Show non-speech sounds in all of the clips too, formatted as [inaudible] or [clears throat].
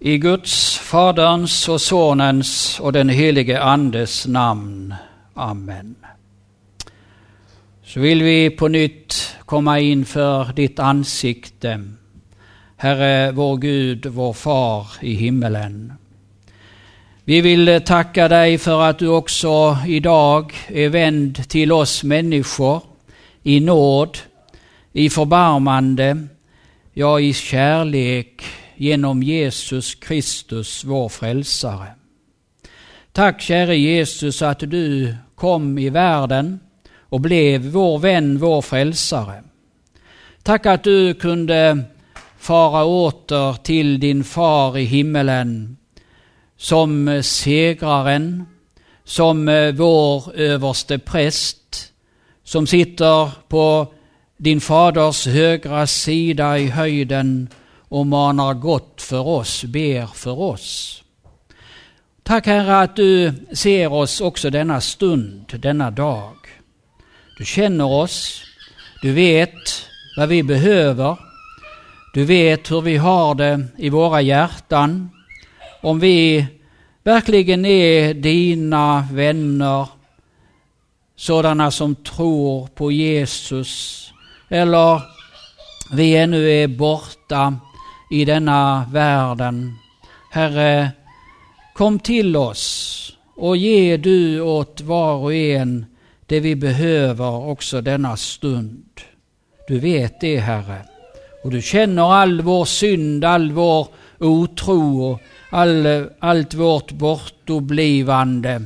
I Guds, Faderns och Sonens och den helige Andes namn. Amen. Så vill vi på nytt komma inför ditt ansikte, Herre vår Gud, vår Far i himmelen. Vi vill tacka dig för att du också idag är vänd till oss människor i nåd, i förbarmande, ja i kärlek genom Jesus Kristus, vår frälsare. Tack käre Jesus att du kom i världen och blev vår vän, vår frälsare. Tack att du kunde fara åter till din far i himmelen som segraren, som vår överste präst, som sitter på din faders högra sida i höjden och manar gott för oss, ber för oss. Tack Herre att du ser oss också denna stund, denna dag. Du känner oss, du vet vad vi behöver, du vet hur vi har det i våra hjärtan. Om vi verkligen är dina vänner, sådana som tror på Jesus, eller vi ännu är borta i denna världen. Herre, kom till oss och ge du åt var och en det vi behöver också denna stund. Du vet det, Herre. Och du känner all vår synd, all vår otro och all, allt vårt bortoblivande.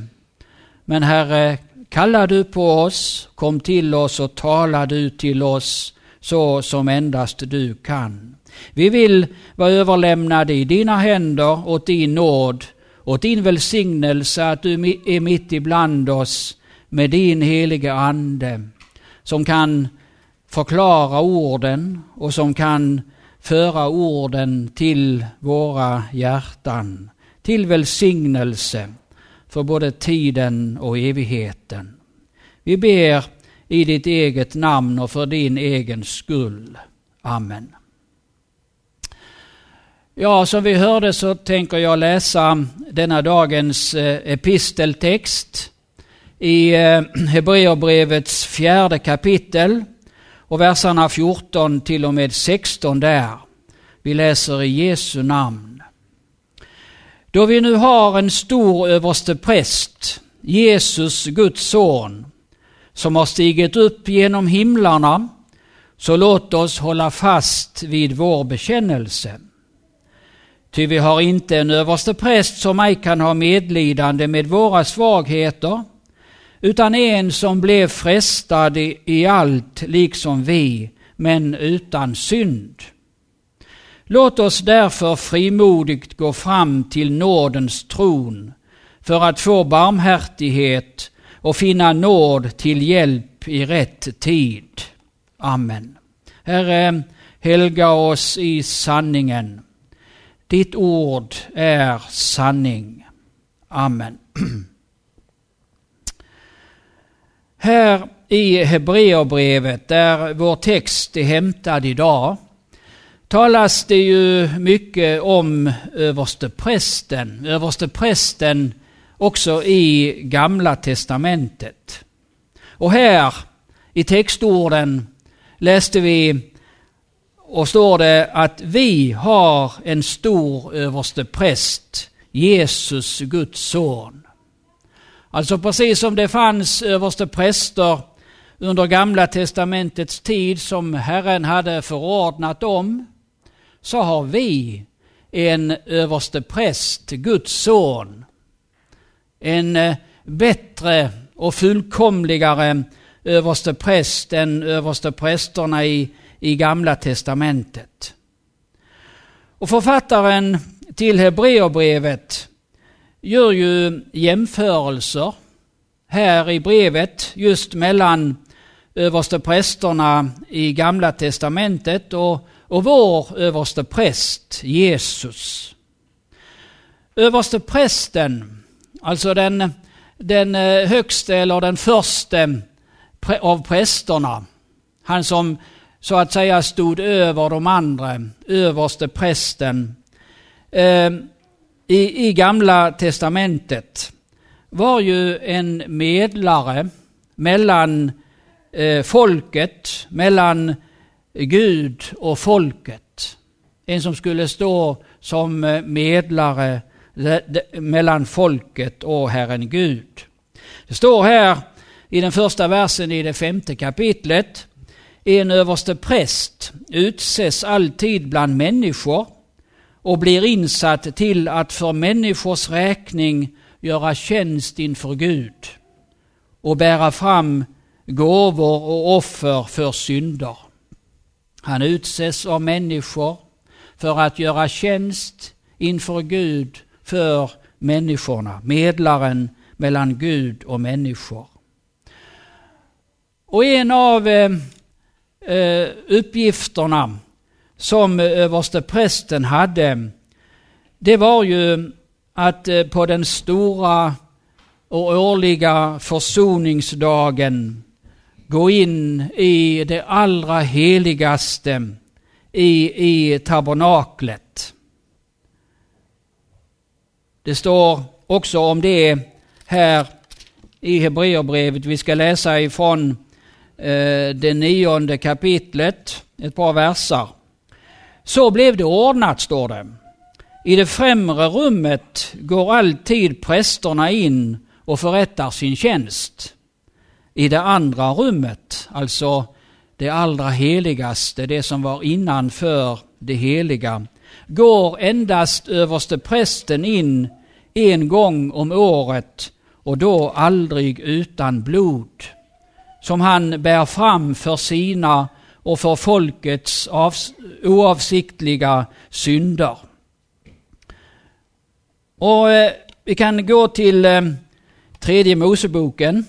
Men Herre, kalla du på oss, kom till oss och tala du till oss så som endast du kan. Vi vill vara överlämnade i dina händer åt din nåd, åt din välsignelse att du är mitt ibland oss med din helige Ande som kan förklara orden och som kan föra orden till våra hjärtan, till välsignelse för både tiden och evigheten. Vi ber i ditt eget namn och för din egen skull. Amen. Ja, som vi hörde så tänker jag läsa denna dagens eh, episteltext i eh, [clears throat] Hebreerbrevets fjärde kapitel och verserna 14 till och med 16 där. Vi läser i Jesu namn. Då vi nu har en stor överste präst, Jesus, Guds son, som har stigit upp genom himlarna, så låt oss hålla fast vid vår bekännelse. Ty vi har inte en överste präst som ej kan ha medlidande med våra svagheter, utan en som blev frestad i allt liksom vi, men utan synd. Låt oss därför frimodigt gå fram till nådens tron för att få barmhärtighet och finna nåd till hjälp i rätt tid. Amen. Herre, helga oss i sanningen. Ditt ord är sanning. Amen. [clears throat] Här i Hebreerbrevet, där vår text är hämtad idag, talas det ju mycket om översteprästen. Översteprästen också i Gamla testamentet. Och här i textorden läste vi och står det att vi har en stor överste präst, Jesus, Guds son. Alltså precis som det fanns överste präster under Gamla testamentets tid som Herren hade förordnat om, så har vi en överste präst, Guds son. En eh, bättre och fullkomligare överste präst än överste prästerna i i Gamla testamentet. Och författaren till Hebreerbrevet gör ju jämförelser här i brevet just mellan översteprästerna i Gamla testamentet och, och vår överstepräst Jesus. Översteprästen, alltså den, den eh, högste eller den första av prästerna, han som så att säga stod över de andra, överste prästen. eh, i, i Gamla Testamentet var ju en medlare mellan eh, folket, mellan Gud och folket. En som skulle stå som eh, medlare mellan folket och Herren Gud. Det står här i den första versen i det femte kapitlet. En överste präst utses alltid bland människor och blir insatt till att för människors räkning göra tjänst inför Gud och bära fram gåvor och offer för synder. Han utses av människor för att göra tjänst inför Gud för människorna, medlaren mellan Gud och människor. Och en av eh, eh, uppgifterna som eh, översteprästen hade, det var ju att eh, på den stora och årliga försoningsdagen gå in i det allra heligaste i, i tabernaklet. Det står också om det här i Hebreerbrevet. Vi ska läsa ifrån Eh, det nionde kapitlet, ett par versar. Så blev det ordnat, står det. I det främre rummet går alltid prästerna in och förrättar sin tjänst. I det andra rummet, alltså det allra heligaste, det som var innanför det heliga, går endast överste prästen in en gång om året och då aldrig utan blod, som han bär fram för sina och för folkets oavsiktliga synder. Och eh, vi kan gå till eh, tredje Moseboken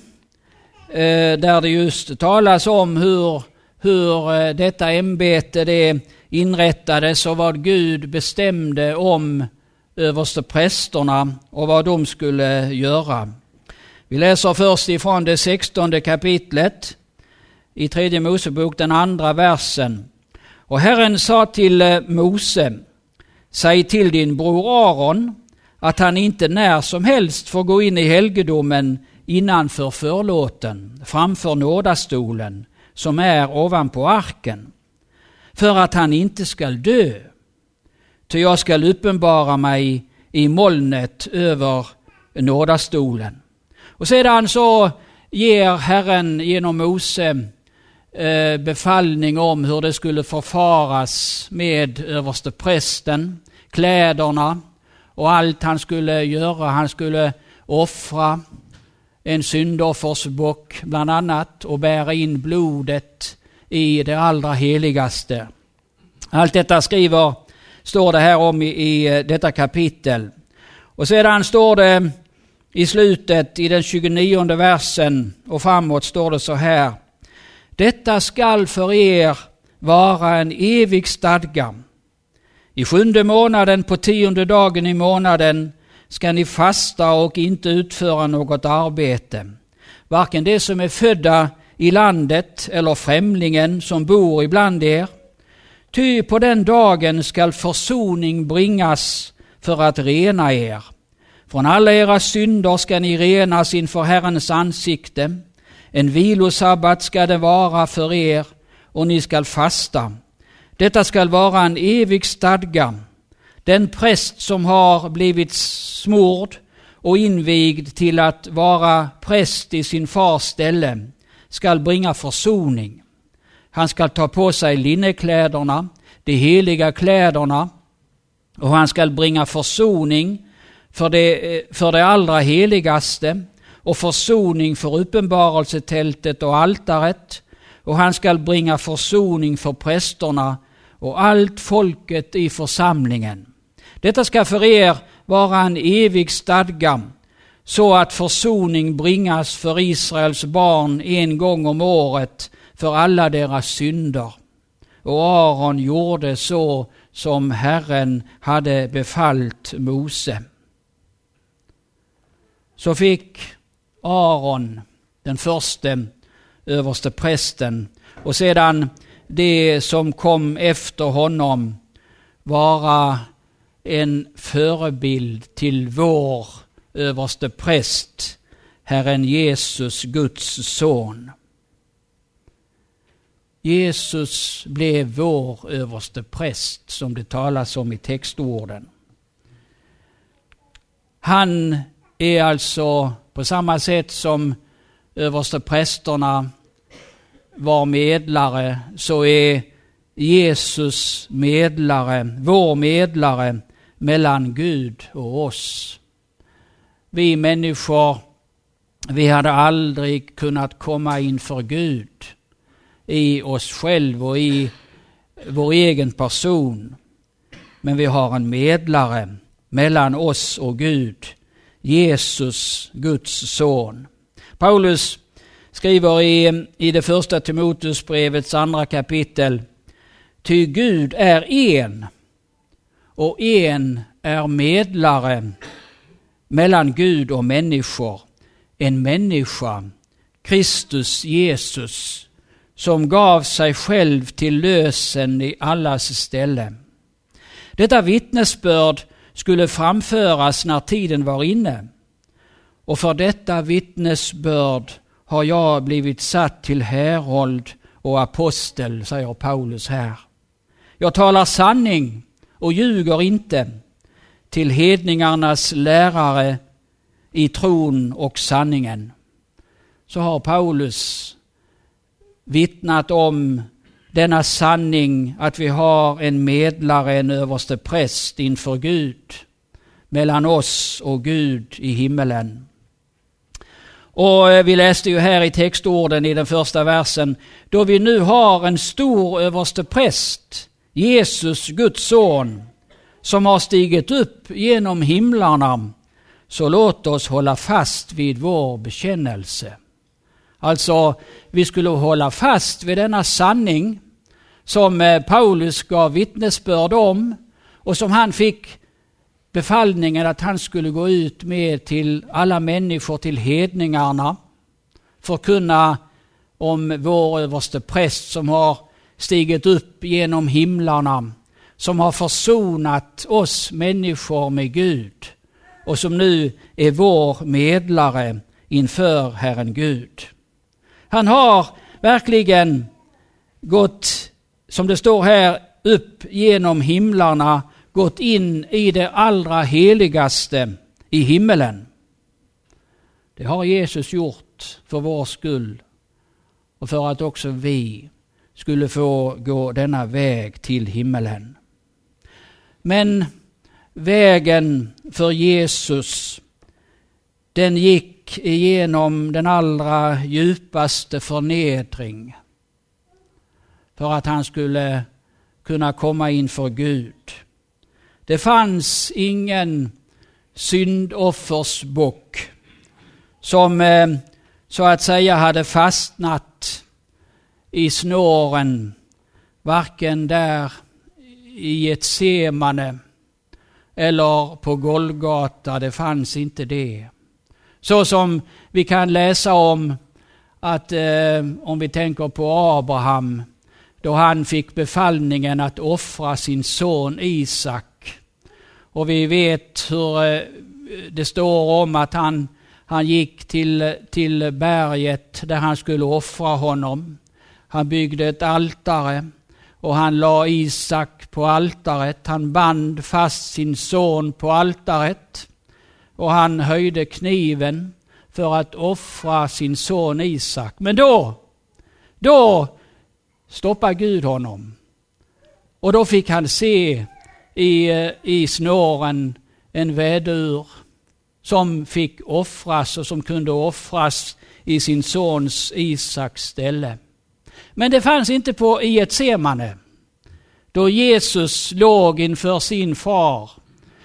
eh, där det just talas om hur, hur eh, detta ämbete det inrättades och vad Gud bestämde om översteprästerna och vad de skulle göra. Vi läser först ifrån det sextonde kapitlet i tredje Mosebok, den andra versen. Och Herren sa till eh, Mose, säg till din bror Aron att han inte när som helst får gå in i helgedomen innanför förlåten, framför nådastolen, som är ovanpå arken, för att han inte skall dö. Ty jag skall uppenbara mig i molnet över nådastolen. Och sedan så ger Herren genom Mose eh, befallning om hur det skulle förfaras med överste prästen, kläderna, och allt han skulle göra. Han skulle offra en syndoffersbock bland annat och bära in blodet i det allra heligaste. Allt detta skriver, står det här om i, i detta kapitel. Och sedan står det i slutet, i den 29 versen och framåt står det så här. Detta skall för er vara en evig stadga i sjunde månaden på tionde dagen i månaden ska ni fasta och inte utföra något arbete. Varken de som är födda i landet eller främlingen som bor ibland er. Ty på den dagen skall försoning bringas för att rena er. Från alla era synder ska ni renas inför Herrens ansikte. En vilosabbat ska det vara för er och ni skall fasta. Detta skall vara en evig stadga. Den präst som har blivit smord och invigd till att vara präst i sin fars ställe skall bringa försoning. Han skall ta på sig linnekläderna, de heliga kläderna, och han skall bringa försoning för det, för det allra heligaste och försoning för uppenbarelsetältet och altaret och han skall bringa försoning för prästerna och allt folket i församlingen. Detta ska för er vara en evig stadga, så att försoning bringas för Israels barn en gång om året för alla deras synder. Och Aron gjorde så som Herren hade befallt Mose. Så fick Aron, den förste överste prästen, och sedan det som kom efter honom vara en förebild till vår överste präst, Herren Jesus, Guds son. Jesus blev vår överste präst som det talas om i textorden. Han är alltså på samma sätt som översteprästerna var medlare så är Jesus medlare, vår medlare mellan Gud och oss. Vi människor, vi hade aldrig kunnat komma inför Gud i oss själva och i vår egen person. Men vi har en medlare mellan oss och Gud, Jesus, Guds son. Paulus skriver i, i det första Timoteusbrevets andra kapitel, ty Gud är en och en är medlare mellan Gud och människor, en människa, Kristus Jesus, som gav sig själv till lösen i allas ställe. Detta vittnesbörd skulle framföras när tiden var inne. Och för detta vittnesbörd har jag blivit satt till härold och apostel, säger Paulus här. Jag talar sanning och ljuger inte till hedningarnas lärare i tron och sanningen. Så har Paulus vittnat om denna sanning att vi har en medlare, en överste präst inför Gud, mellan oss och Gud i himmelen. Och eh, vi läste ju här i textorden i den första versen, då vi nu har en stor överste präst, Jesus, Guds son, som har stigit upp genom himlarna, så låt oss hålla fast vid vår bekännelse. Alltså, vi skulle hålla fast vid denna sanning som eh, Paulus gav vittnesbörd om och som han fick befallningen att han skulle gå ut med till alla människor, till hedningarna, förkunna om vår överste präst som har stigit upp genom himlarna, som har försonat oss människor med Gud och som nu är vår medlare inför Herren Gud. Han har verkligen gått, som det står här, upp genom himlarna, gått in i det allra heligaste i himmelen. Det har Jesus gjort för vår skull och för att också vi skulle få gå denna väg till himmelen. Men vägen för Jesus, den gick igenom den allra djupaste förnedring för att han skulle kunna komma inför Gud. Det fanns ingen syndoffersbock som eh, så att säga hade fastnat i snåren, varken där i ett semane eller på Golgata, det fanns inte det. Så som vi kan läsa om att eh, om vi tänker på Abraham, då han fick befallningen att offra sin son Isak. Och vi vet hur eh, det står om att han, han gick till, till berget där han skulle offra honom. Han byggde ett altare och han la Isak på altaret. Han band fast sin son på altaret och han höjde kniven för att offra sin son Isak. Men då, då stoppade Gud honom. Och då fick han se i, i snåren en vädur som fick offras och som kunde offras i sin sons Isaks ställe. Men det fanns inte på i ett semane då Jesus låg inför sin far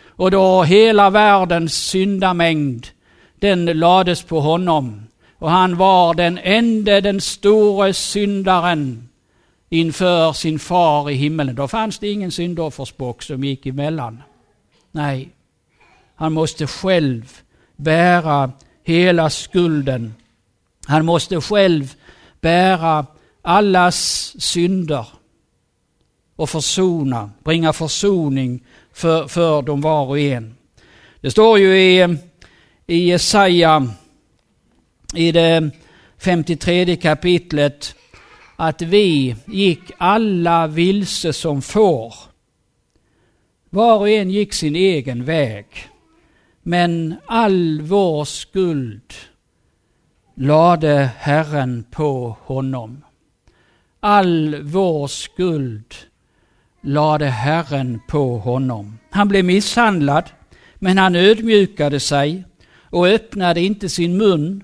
och då hela världens syndamängd, den lades på honom. Och han var den enda, den store syndaren inför sin far i himmelen. Då fanns det ingen syndoffersbock som gick emellan. Nej, han måste själv bära hela skulden. Han måste själv bära allas synder och försona, bringa försoning för, för dem var och en. Det står ju i, i Jesaja i det 53 kapitlet att vi gick alla vilse som får. Var och en gick sin egen väg. Men all vår skuld lade Herren på honom. All vår skuld lade Herren på honom. Han blev misshandlad, men han ödmjukade sig och öppnade inte sin mun.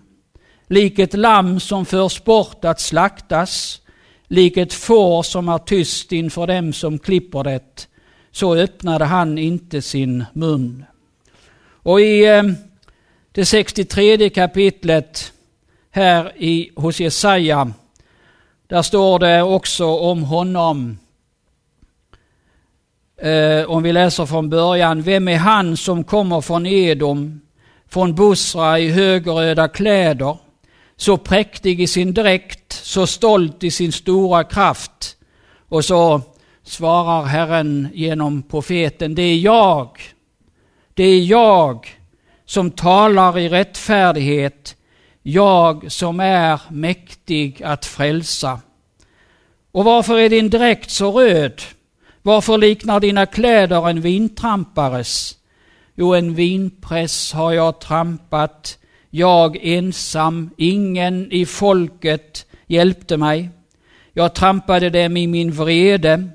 Lik ett lamm som förs bort att slaktas, lik ett får som är tyst inför dem som klipper det, så öppnade han inte sin mun. Och i eh, det 63 kapitlet här i, hos Jesaja, där står det också om honom. Eh, om vi läser från början. Vem är han som kommer från Edom, från Bosra i högröda kläder, så präktig i sin dräkt, så stolt i sin stora kraft. Och så svarar Herren genom profeten, det är jag, det är jag som talar i rättfärdighet, jag som är mäktig att frälsa. Och varför är din dräkt så röd? Varför liknar dina kläder en vintrampares? Jo, en vinpress har jag trampat, jag ensam, ingen i folket hjälpte mig. Jag trampade dem i min vrede,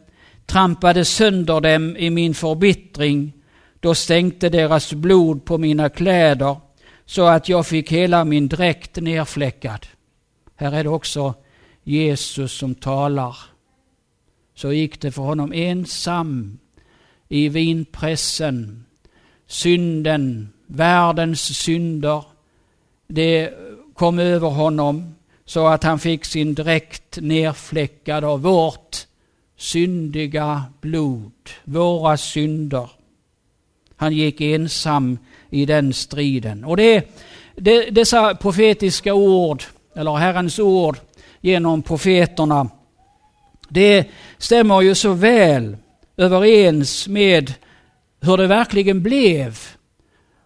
trampade sönder dem i min förbittring. Då stänkte deras blod på mina kläder så att jag fick hela min dräkt nerfläckad. Här är det också Jesus som talar. Så gick det för honom ensam i vinpressen. Synden, världens synder, det kom över honom så att han fick sin dräkt nerfläckad av vårt syndiga blod, våra synder. Han gick ensam i den striden. Och det, det, dessa profetiska ord, eller Herrens ord genom profeterna, det stämmer ju så väl överens med hur det verkligen blev.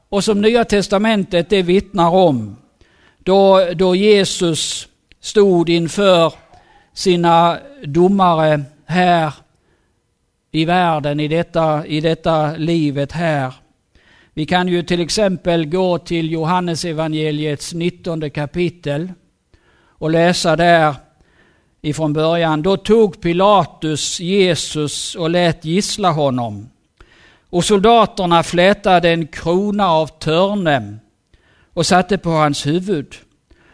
Och som Nya Testamentet det vittnar om. Då, då Jesus stod inför sina domare här i världen, i detta, i detta livet här. Vi kan ju till exempel gå till Johannesevangeliets 19 kapitel och läsa där ifrån början. Då tog Pilatus Jesus och lät gissla honom. Och soldaterna flätade en krona av törne och satte på hans huvud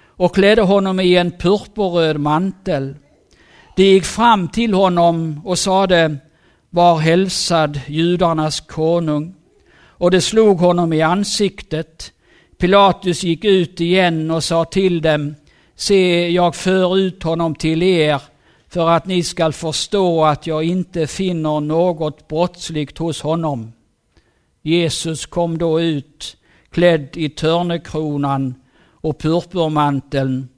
och klädde honom i en purpurröd mantel. De gick fram till honom och sade Var hälsad judarnas konung. Och det slog honom i ansiktet. Pilatus gick ut igen och sa till dem Se, jag för ut honom till er för att ni skall förstå att jag inte finner något brottsligt hos honom. Jesus kom då ut klädd i törnekronan och purpurmanteln.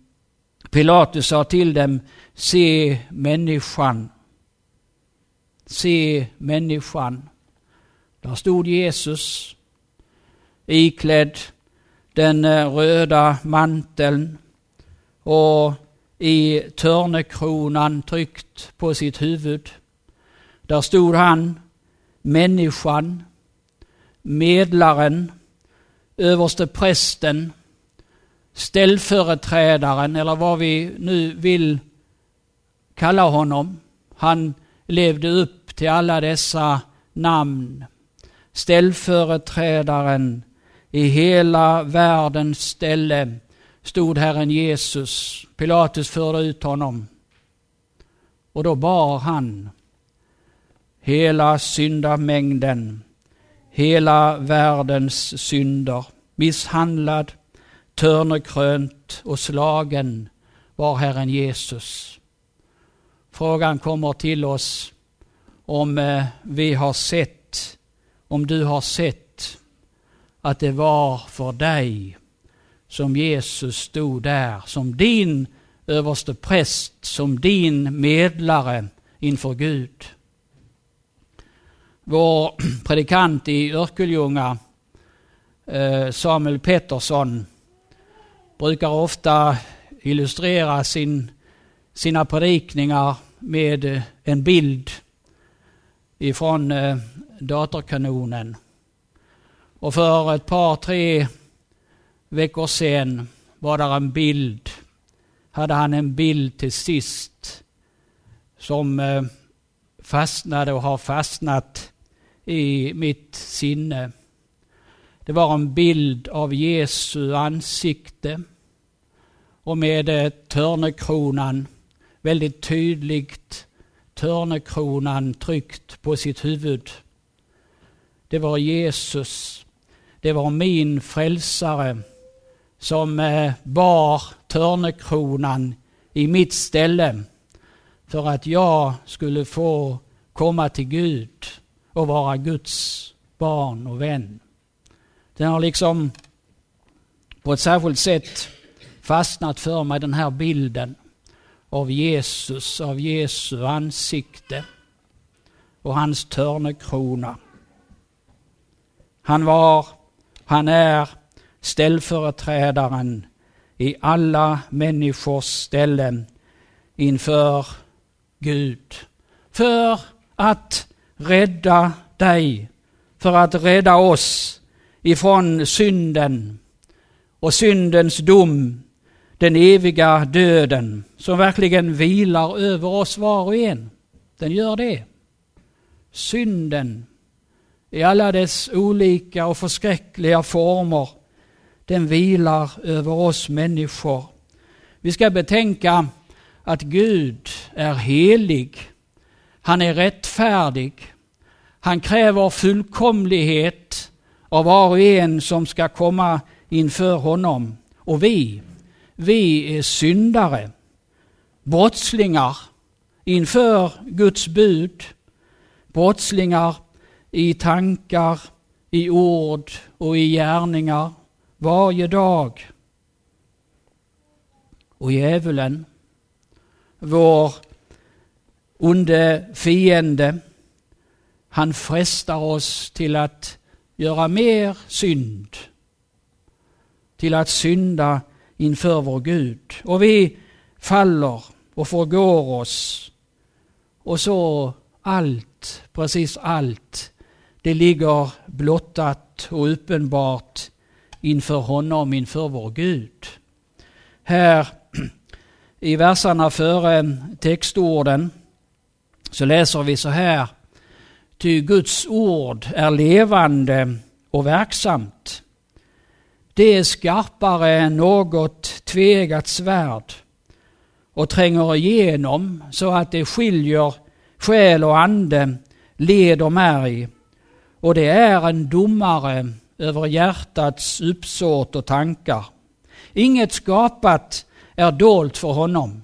Pilatus sa till dem, se människan. Se människan. Där stod Jesus iklädd den eh, röda manteln och i törnekronan tryckt på sitt huvud. Där stod han, människan, medlaren, överste prästen, ställföreträdaren eller vad vi nu vill kalla honom. Han levde upp till alla dessa namn. Ställföreträdaren i hela världens ställe stod Herren Jesus. Pilatus förde ut honom. Och då bar han hela syndamängden, hela världens synder. Misshandlad, törnekrönt och slagen var Herren Jesus. Frågan kommer till oss om eh, vi har sett, om du har sett att det var för dig som Jesus stod där som din överste präst, som din medlare inför Gud. Vår predikant i Örkelljunga, eh, Samuel Pettersson, brukar ofta illustrera sin, sina predikningar med eh, en bild ifrån eh, datorkanonen. Och för ett par, tre veckor sedan var där en bild, hade han en bild till sist som fastnade och har fastnat i mitt sinne. Det var en bild av Jesu ansikte och med törnekronan väldigt tydligt törnekronan tryckt på sitt huvud. Det var Jesus. Det var min frälsare som eh, bar törnekronan i mitt ställe för att jag skulle få komma till Gud och vara Guds barn och vän. Den har liksom på ett särskilt sätt fastnat för mig, den här bilden av Jesus, av Jesu ansikte och hans törnekrona. Han var, han är ställföreträdaren i alla människors ställen inför Gud. För att rädda dig, för att rädda oss ifrån synden och syndens dom, den eviga döden som verkligen vilar över oss var och en. Den gör det. Synden i alla dess olika och förskräckliga former, den vilar över oss människor. Vi ska betänka att Gud är helig. Han är rättfärdig. Han kräver fullkomlighet av var och en som ska komma inför honom. Och vi, vi är syndare, brottslingar inför Guds bud, brottslingar i tankar, i ord och i gärningar varje dag. Och djävulen, vår onde fiende, han frestar oss till att göra mer synd, till att synda inför vår Gud. Och vi faller och förgår oss. Och så allt, precis allt, det ligger blottat och uppenbart inför honom, inför vår Gud. Här i verserna före textorden så läser vi så här. Ty Guds ord är levande och verksamt. Det är skarpare än något tvegat svärd och tränger igenom så att det skiljer själ och ande, led och märg. Och det är en domare över hjärtats uppsåt och tankar. Inget skapat är dolt för honom.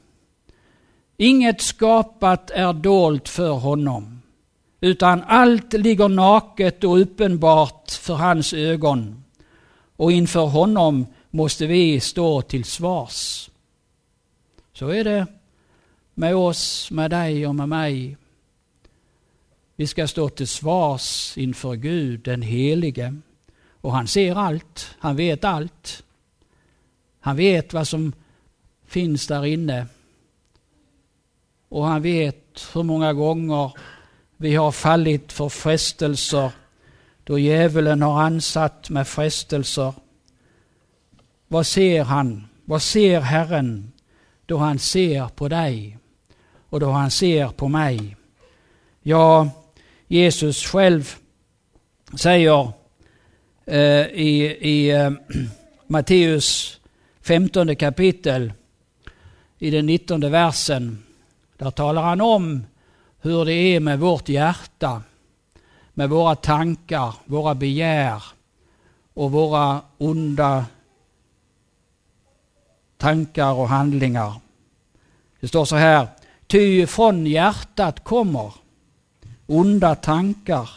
Inget skapat är dolt för honom, utan allt ligger naket och uppenbart för hans ögon. Och inför honom måste vi stå till svars. Så är det med oss, med dig och med mig. Vi ska stå till svars inför Gud, den helige. Och han ser allt, han vet allt. Han vet vad som finns där inne. Och han vet hur många gånger vi har fallit för frestelser då djävulen har ansatt med frestelser. Vad ser han? Vad ser Herren då han ser på dig och då han ser på mig? Ja, Jesus själv säger eh, i, i eh, [clears throat] Matteus 15 kapitel i den 19 versen. Där talar han om hur det är med vårt hjärta, med våra tankar, våra begär och våra onda tankar och handlingar. Det står så här. Ty från hjärtat kommer onda tankar,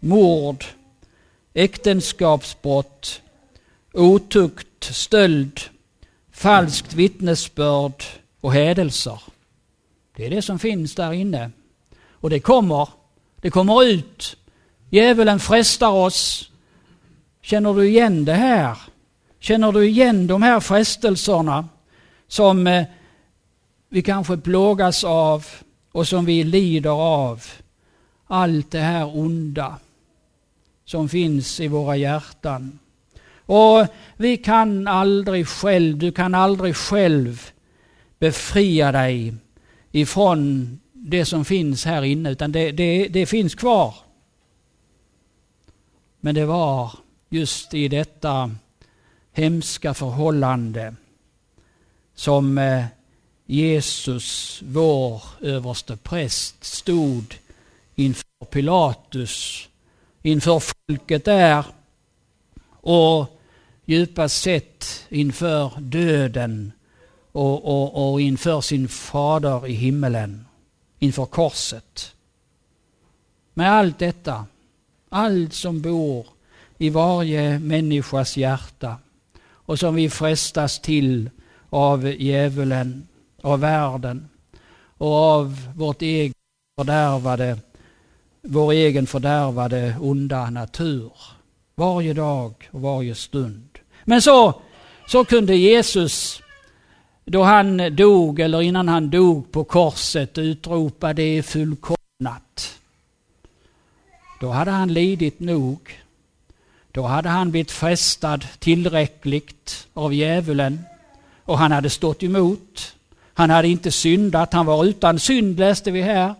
mord, äktenskapsbrott, otukt, stöld, falskt vittnesbörd och hädelser. Det är det som finns där inne. Och det kommer, Det kommer ut. Djävulen frestar oss. Känner du igen det här? Känner du igen de här frestelserna som eh, vi kanske plågas av och som vi lider av? Allt det här onda som finns i våra hjärtan. Och vi kan aldrig själv, du kan aldrig själv befria dig ifrån det som finns här inne, utan det, det, det finns kvar. Men det var just i detta hemska förhållande som eh, Jesus, vår överste präst, stod inför Pilatus, inför folket där och djupast sett inför döden och, och, och inför sin fader i himmelen, inför korset. Med allt detta, allt som bor i varje människas hjärta och som vi frestas till av djävulen, av världen och av vårt egen fördärvade, vår egen fördärvade onda natur. Varje dag och varje stund. Men så, så kunde Jesus då han dog, eller innan han dog på korset, utropa det är fullkomnat. Då hade han lidit nog. Då hade han blivit frestad tillräckligt av djävulen och han hade stått emot. Han hade inte syndat, han var utan synd läste vi här,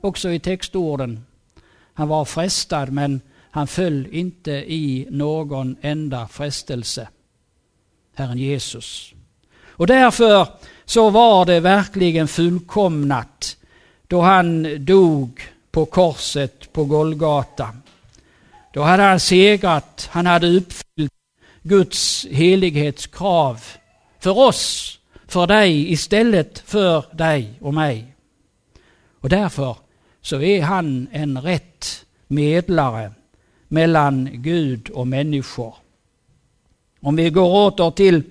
också i textorden. Han var frestad men han föll inte i någon enda frestelse. Herren Jesus. Och därför så var det verkligen fullkomnat då han dog på korset på Golgata. Då hade han segrat, han hade uppfyllt Guds helighetskrav för oss, för dig istället för dig och mig. Och därför så är han en rätt medlare mellan Gud och människor. Om vi går åter till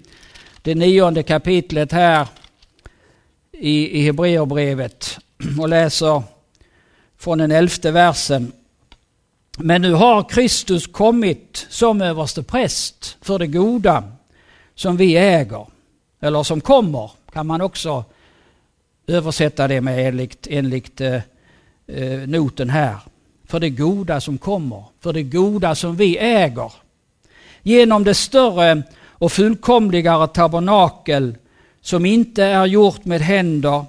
det nionde kapitlet här i, i Hebreerbrevet och läser från den elfte versen. Men nu har Kristus kommit som överste präst för det goda som vi äger, eller som kommer, kan man också översätta det med enligt, enligt eh, eh noten här. För det goda som kommer, för det goda som vi äger. Genom det större och fullkomligare tabernakel som inte är gjort med händer,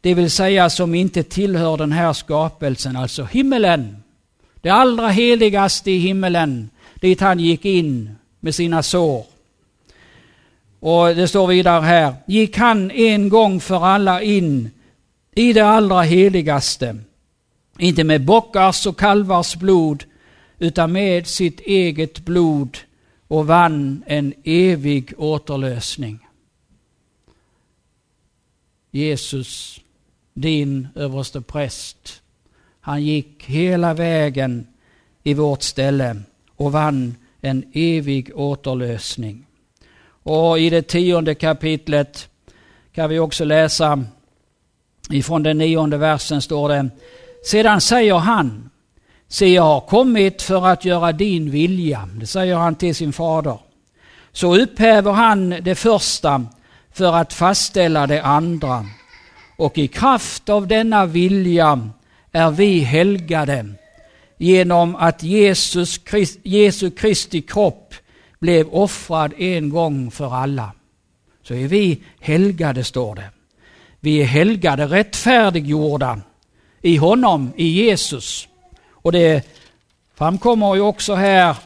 det vill säga som inte tillhör den här skapelsen, alltså himmelen. Det allra heligaste i himmelen, dit han gick in med sina sår. Och det står vidare här, gick han en gång för alla in i det allra heligaste, inte med bockars och kalvars blod, utan med sitt eget blod och vann en evig återlösning. Jesus, din överste präst, han gick hela vägen i vårt ställe och vann en evig återlösning. Och i det tionde kapitlet kan vi också läsa ifrån den nionde versen står det Sedan säger han Se, jag har kommit för att göra din vilja. Det säger han till sin fader. Så upphäver han det första för att fastställa det andra. Och i kraft av denna vilja är vi helgade genom att Jesus Christ, Jesu Kristi kropp blev offrad en gång för alla. Så är vi helgade, står det. Vi är helgade, rättfärdiggjorda i honom, i Jesus. Och det framkommer ju också här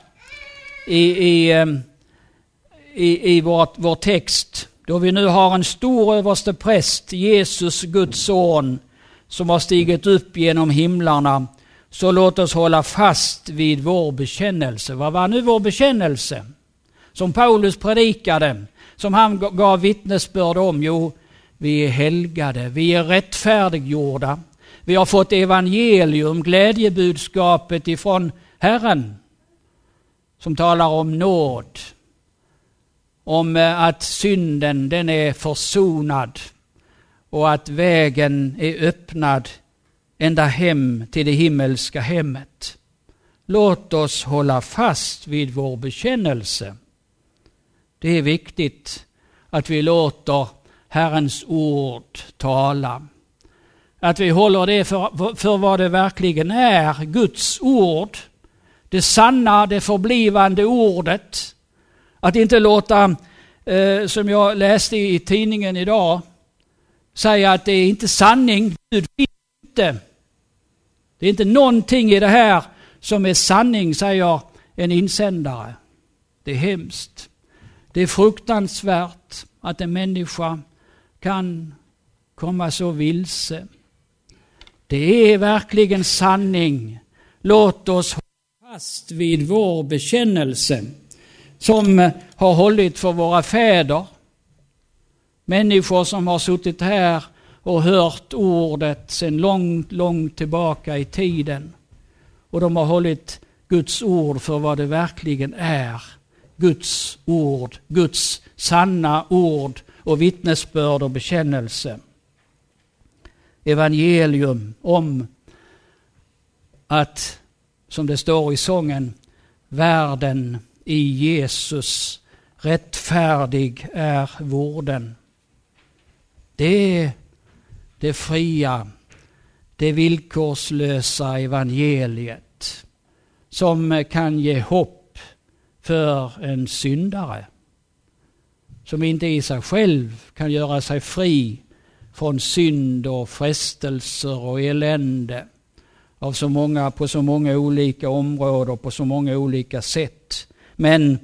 i, i, ehm, i, i vår, vår text, då vi nu har en stor överste präst, Jesus, Guds son, som har stigit upp genom himlarna, så låt oss hålla fast vid vår bekännelse. Vad var nu vår bekännelse? Som Paulus predikade, som han gav vittnesbörd om. Jo, vi är helgade, vi är rättfärdiggjorda, vi har fått evangelium, glädjebudskapet ifrån Herren som talar om nåd. Om eh, att synden den är försonad och att vägen är öppnad ända hem till det himmelska hemmet. Låt oss hålla fast vid vår bekännelse. Det är viktigt att vi låter Herrens ord tala. Att vi håller det för, för vad det verkligen är, Guds ord. Det sanna, det förblivande ordet. Att inte låta, eh, som jag läste i tidningen idag, säga att det är inte sanning, Gud finns inte. Det är inte någonting i det här som är sanning, säger en insändare. Det är hemskt. Det är fruktansvärt att en människa kan komma så vilse. Det är verkligen sanning. Låt oss hålla fast vid vår bekännelse som har hållit för våra fäder. Människor som har suttit här och hört ordet sedan långt, långt tillbaka i tiden. Och de har hållit Guds ord för vad det verkligen är. Guds ord, Guds sanna ord och vittnesbörd och bekännelse. Evangelium om att, som det står i sången, världen i Jesus rättfärdig är vården. Det är det fria, det villkorslösa evangeliet som kan ge hopp för en syndare som inte i sig själv kan göra sig fri från synd och frestelser och elände av så många, på så många olika områden och på så många olika sätt. Men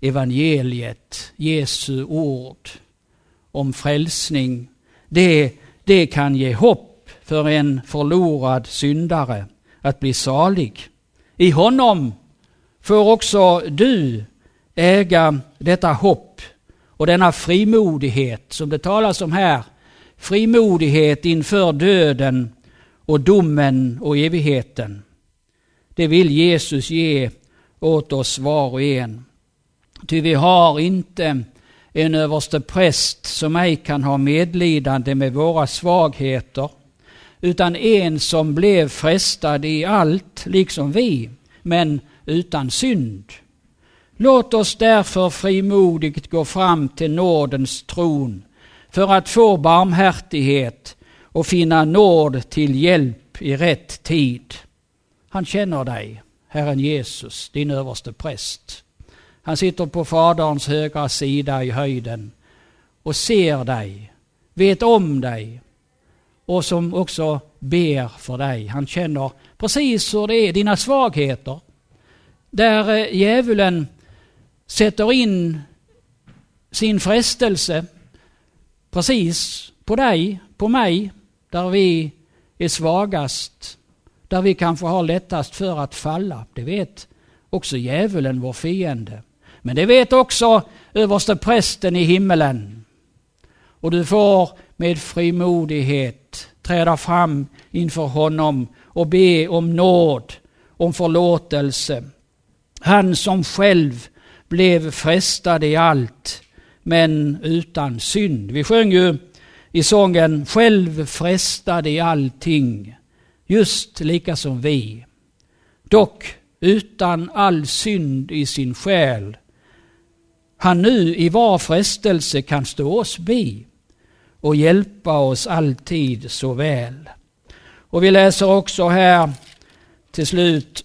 evangeliet, Jesu ord om frälsning, det, det kan ge hopp för en förlorad syndare att bli salig. I honom får också du äga detta hopp och denna frimodighet som det talas om här. Frimodighet inför döden och domen och evigheten. Det vill Jesus ge åt oss var och en. Ty vi har inte en överste präst som ej kan ha medlidande med våra svagheter, utan en som blev frestad i allt, liksom vi, men utan synd. Låt oss därför frimodigt gå fram till nådens tron för att få barmhärtighet och finna nåd till hjälp i rätt tid. Han känner dig, Herren Jesus, din överste präst. Han sitter på Faderns högra sida i höjden och ser dig, vet om dig och som också ber för dig. Han känner precis hur det är, dina svagheter. Där eh, djävulen sätter in sin frestelse precis på dig, på mig, där vi är svagast, där vi kanske har lättast för att falla. Det vet också djävulen, vår fiende. Men det vet också överste prästen i himmelen. Och du får med frimodighet träda fram inför honom och be om nåd, om förlåtelse. Han som själv blev frestad i allt, men utan synd. Vi sjöng ju i sången själv frestad i allting, just lika som vi. Dock utan all synd i sin själ. Han nu i var frestelse kan stå oss bi och hjälpa oss alltid så väl. Och vi läser också här till slut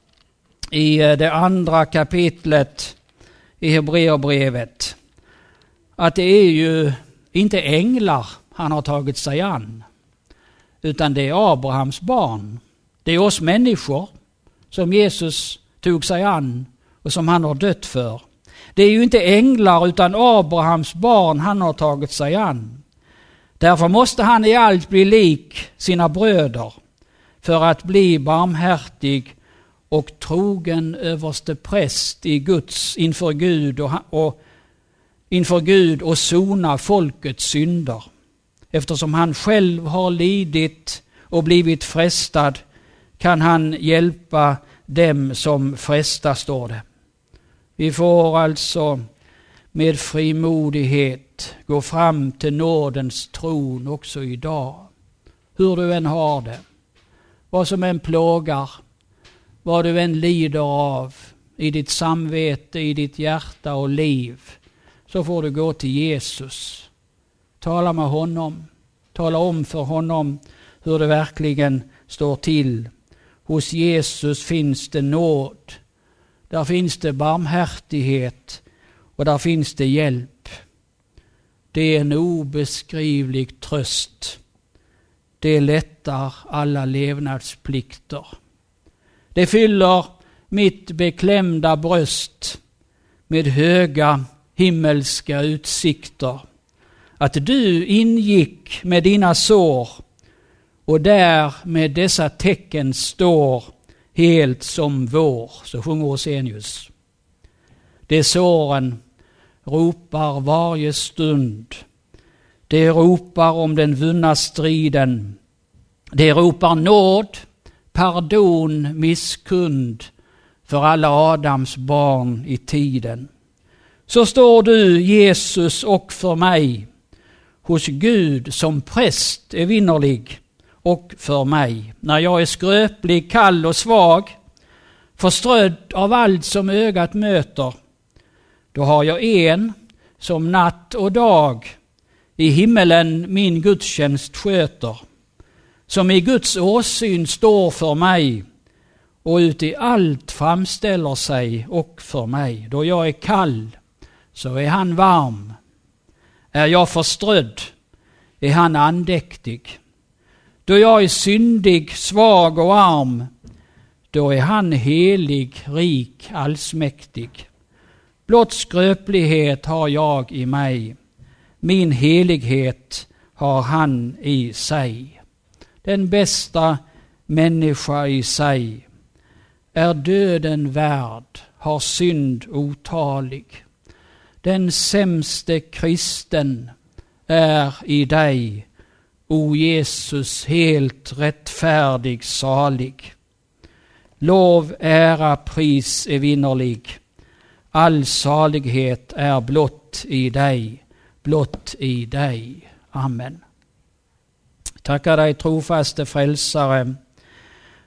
[clears throat] i det andra kapitlet i Hebreerbrevet att det är ju inte änglar han har tagit sig an, utan det är Abrahams barn. Det är oss människor som Jesus tog sig an och som han har dött för. Det är ju inte änglar utan Abrahams barn han har tagit sig an. Därför måste han i allt bli lik sina bröder för att bli barmhärtig och trogen överste präst i Guds, inför Gud och, och inför Gud och sona folkets synder. Eftersom han själv har lidit och blivit frestad kan han hjälpa dem som frestas, står det. Vi får alltså med frimodighet gå fram till nådens tron också idag. Hur du än har det vad som än plågar, vad du än lider av i ditt samvete, i ditt hjärta och liv, så får du gå till Jesus. Tala med honom. Tala om för honom hur det verkligen står till. Hos Jesus finns det nåd. Där finns det barmhärtighet och där finns det hjälp. Det är en obeskrivlig tröst. Det lättar alla levnadsplikter. Det fyller mitt beklämda bröst med höga himmelska utsikter. Att du ingick med dina sår och där med dessa tecken står helt som vår, så sjunger Osenius. De såren ropar varje stund. De ropar om den vunna striden. De ropar nåd, pardon, misskund för alla Adams barn i tiden. Så står du, Jesus, och för mig hos Gud som präst evinnerlig och för mig. När jag är skröplig, kall och svag, förströdd av allt som ögat möter, då har jag en som natt och dag i himmelen min gudstjänst sköter, som i Guds åsyn står för mig och ut i allt framställer sig och för mig. Då jag är kall så är han varm. Är jag förströdd är han andäktig. Då jag är syndig, svag och arm, då är han helig, rik, allsmäktig. Blott skröplighet har jag i mig, min helighet har han i sig. Den bästa människa i sig är döden värd, har synd otalig. Den sämste kristen är i dig, o Jesus, helt rättfärdig, salig. Lov, ära, pris evinnerlig. All salighet är blott i dig, blott i dig. Amen. Tackar dig trofaste frälsare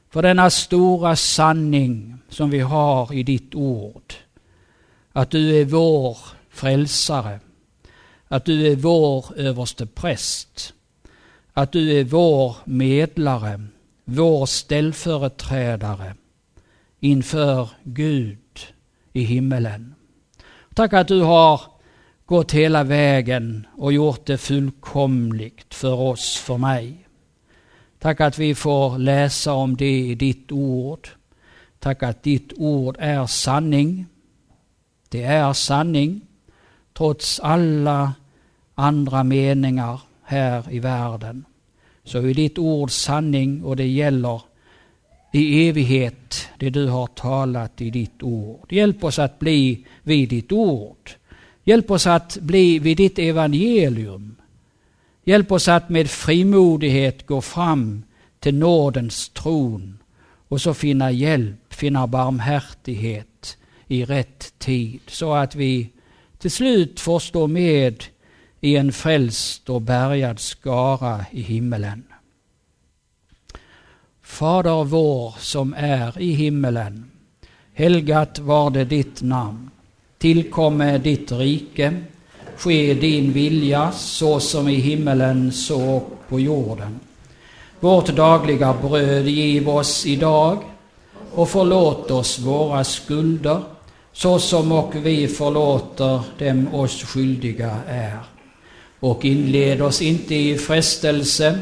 för denna stora sanning som vi har i ditt ord. Att du är vår frälsare. Att du är vår överste präst. Att du är vår medlare, vår ställföreträdare inför Gud i himmelen. Tack att du har gått hela vägen och gjort det fullkomligt för oss, för mig. Tack att vi får läsa om det i ditt ord. Tack att ditt ord är sanning. Det är sanning trots alla andra meningar här i världen. Så är ditt ord sanning och det gäller i evighet det du har talat i ditt ord. Hjälp oss att bli vid ditt ord. Hjälp oss att bli vid ditt evangelium. Hjälp oss att med frimodighet gå fram till nådens tron och så finna hjälp, finna barmhärtighet i rätt tid så att vi till slut får stå med i en frälst och bärgad skara i himmelen. Fader vår som är i himmelen. Helgat var det ditt namn. Tillkomme ditt rike. Ske din vilja så som i himmelen så på jorden. Vårt dagliga bröd giv oss idag och förlåt oss våra skulder så som och vi förlåter dem oss skyldiga är. Och inled oss inte i frestelse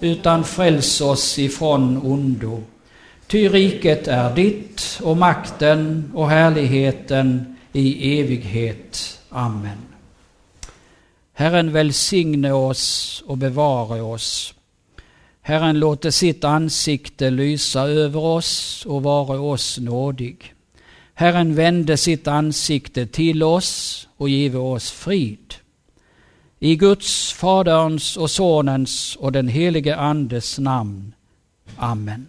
utan fräls oss ifrån ondo. Ty riket är ditt och makten och härligheten i evighet. Amen. Herren välsigne oss och bevare oss. Herren låte sitt ansikte lysa över oss och vare oss nådig. Herren vände sitt ansikte till oss och give oss frid. I Guds, Faderns och Sonens och den helige Andes namn. Amen.